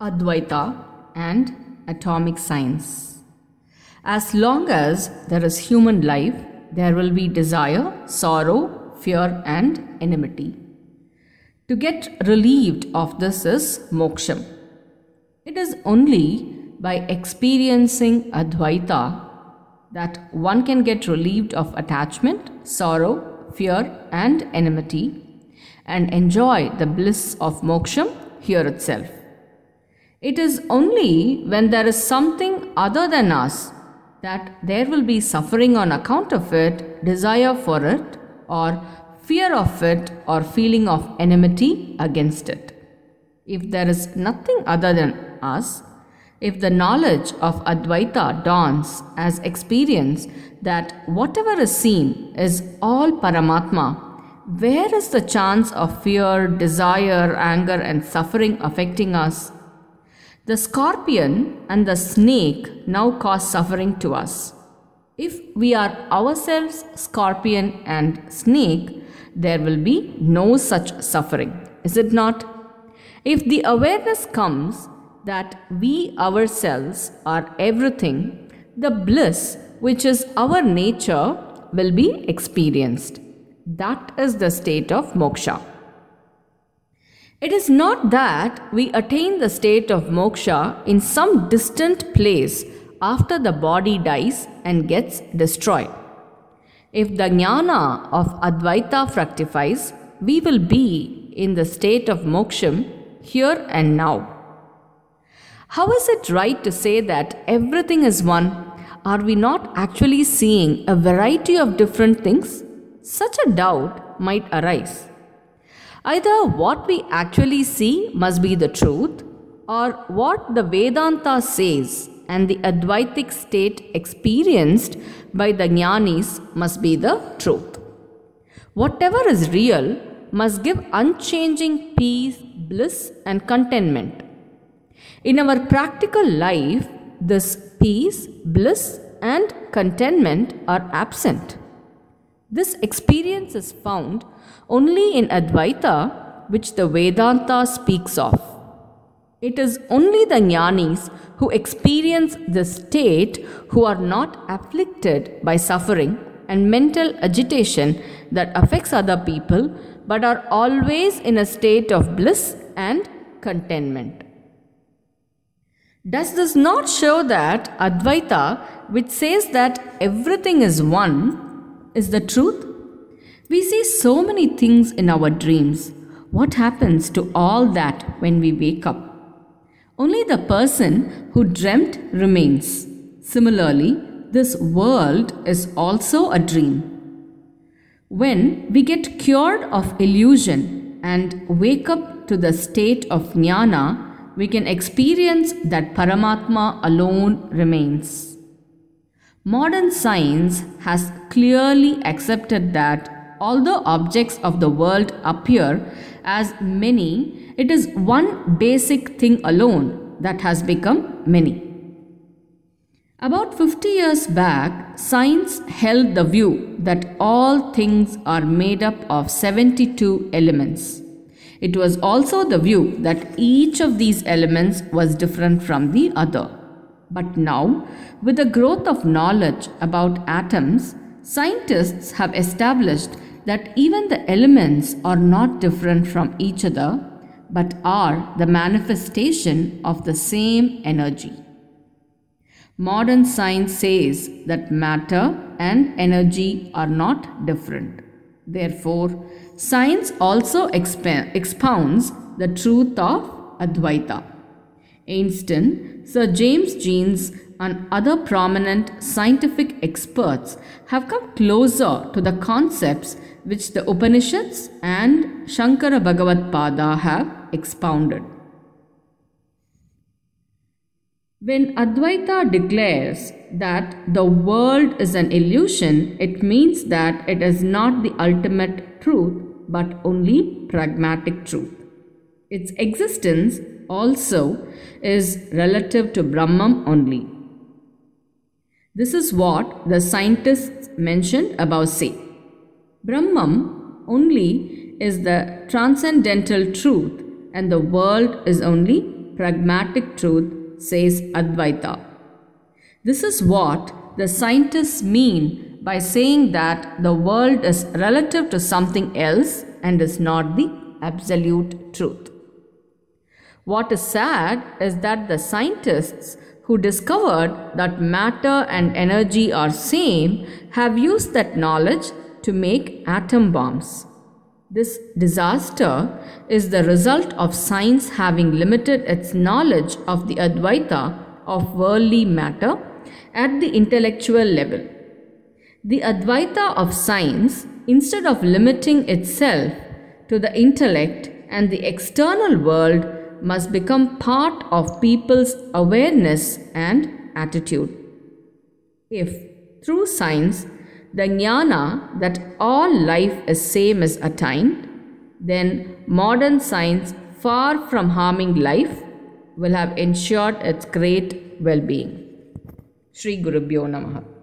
Advaita and atomic science. As long as there is human life, there will be desire, sorrow, fear, and enmity. To get relieved of this is moksham. It is only by experiencing Advaita that one can get relieved of attachment, sorrow, fear, and enmity and enjoy the bliss of moksham here itself. It is only when there is something other than us that there will be suffering on account of it, desire for it, or fear of it, or feeling of enmity against it. If there is nothing other than us, if the knowledge of Advaita dawns as experience that whatever is seen is all Paramatma, where is the chance of fear, desire, anger, and suffering affecting us? The scorpion and the snake now cause suffering to us. If we are ourselves scorpion and snake, there will be no such suffering, is it not? If the awareness comes that we ourselves are everything, the bliss which is our nature will be experienced. That is the state of moksha. It is not that we attain the state of moksha in some distant place after the body dies and gets destroyed. If the jnana of Advaita fructifies, we will be in the state of moksham here and now. How is it right to say that everything is one? Are we not actually seeing a variety of different things? Such a doubt might arise. Either what we actually see must be the truth, or what the Vedanta says and the Advaitic state experienced by the Jnanis must be the truth. Whatever is real must give unchanging peace, bliss, and contentment. In our practical life, this peace, bliss, and contentment are absent. This experience is found only in Advaita, which the Vedanta speaks of. It is only the jnanis who experience this state who are not afflicted by suffering and mental agitation that affects other people but are always in a state of bliss and contentment. Does this not show that Advaita, which says that everything is one, is the truth? We see so many things in our dreams. What happens to all that when we wake up? Only the person who dreamt remains. Similarly, this world is also a dream. When we get cured of illusion and wake up to the state of jnana, we can experience that Paramatma alone remains. Modern science has clearly accepted that although objects of the world appear as many, it is one basic thing alone that has become many. About 50 years back, science held the view that all things are made up of 72 elements. It was also the view that each of these elements was different from the other. But now, with the growth of knowledge about atoms, scientists have established that even the elements are not different from each other, but are the manifestation of the same energy. Modern science says that matter and energy are not different. Therefore, science also exp- expounds the truth of Advaita. Einstein, Sir James Jeans, and other prominent scientific experts have come closer to the concepts which the Upanishads and Shankara Bhagavad Pada have expounded. When Advaita declares that the world is an illusion, it means that it is not the ultimate truth but only pragmatic truth. Its existence also is relative to Brahman only. This is what the scientists mentioned above say. Brahman only is the transcendental truth and the world is only pragmatic truth, says Advaita. This is what the scientists mean by saying that the world is relative to something else and is not the absolute truth. What is sad is that the scientists who discovered that matter and energy are same have used that knowledge to make atom bombs. This disaster is the result of science having limited its knowledge of the Advaita of worldly matter at the intellectual level. The Advaita of science, instead of limiting itself to the intellect and the external world, must become part of people's awareness and attitude. If, through science, the jnana that all life is same is attained, then modern science, far from harming life, will have ensured its great well being. Sri Gurubhyo Namaha.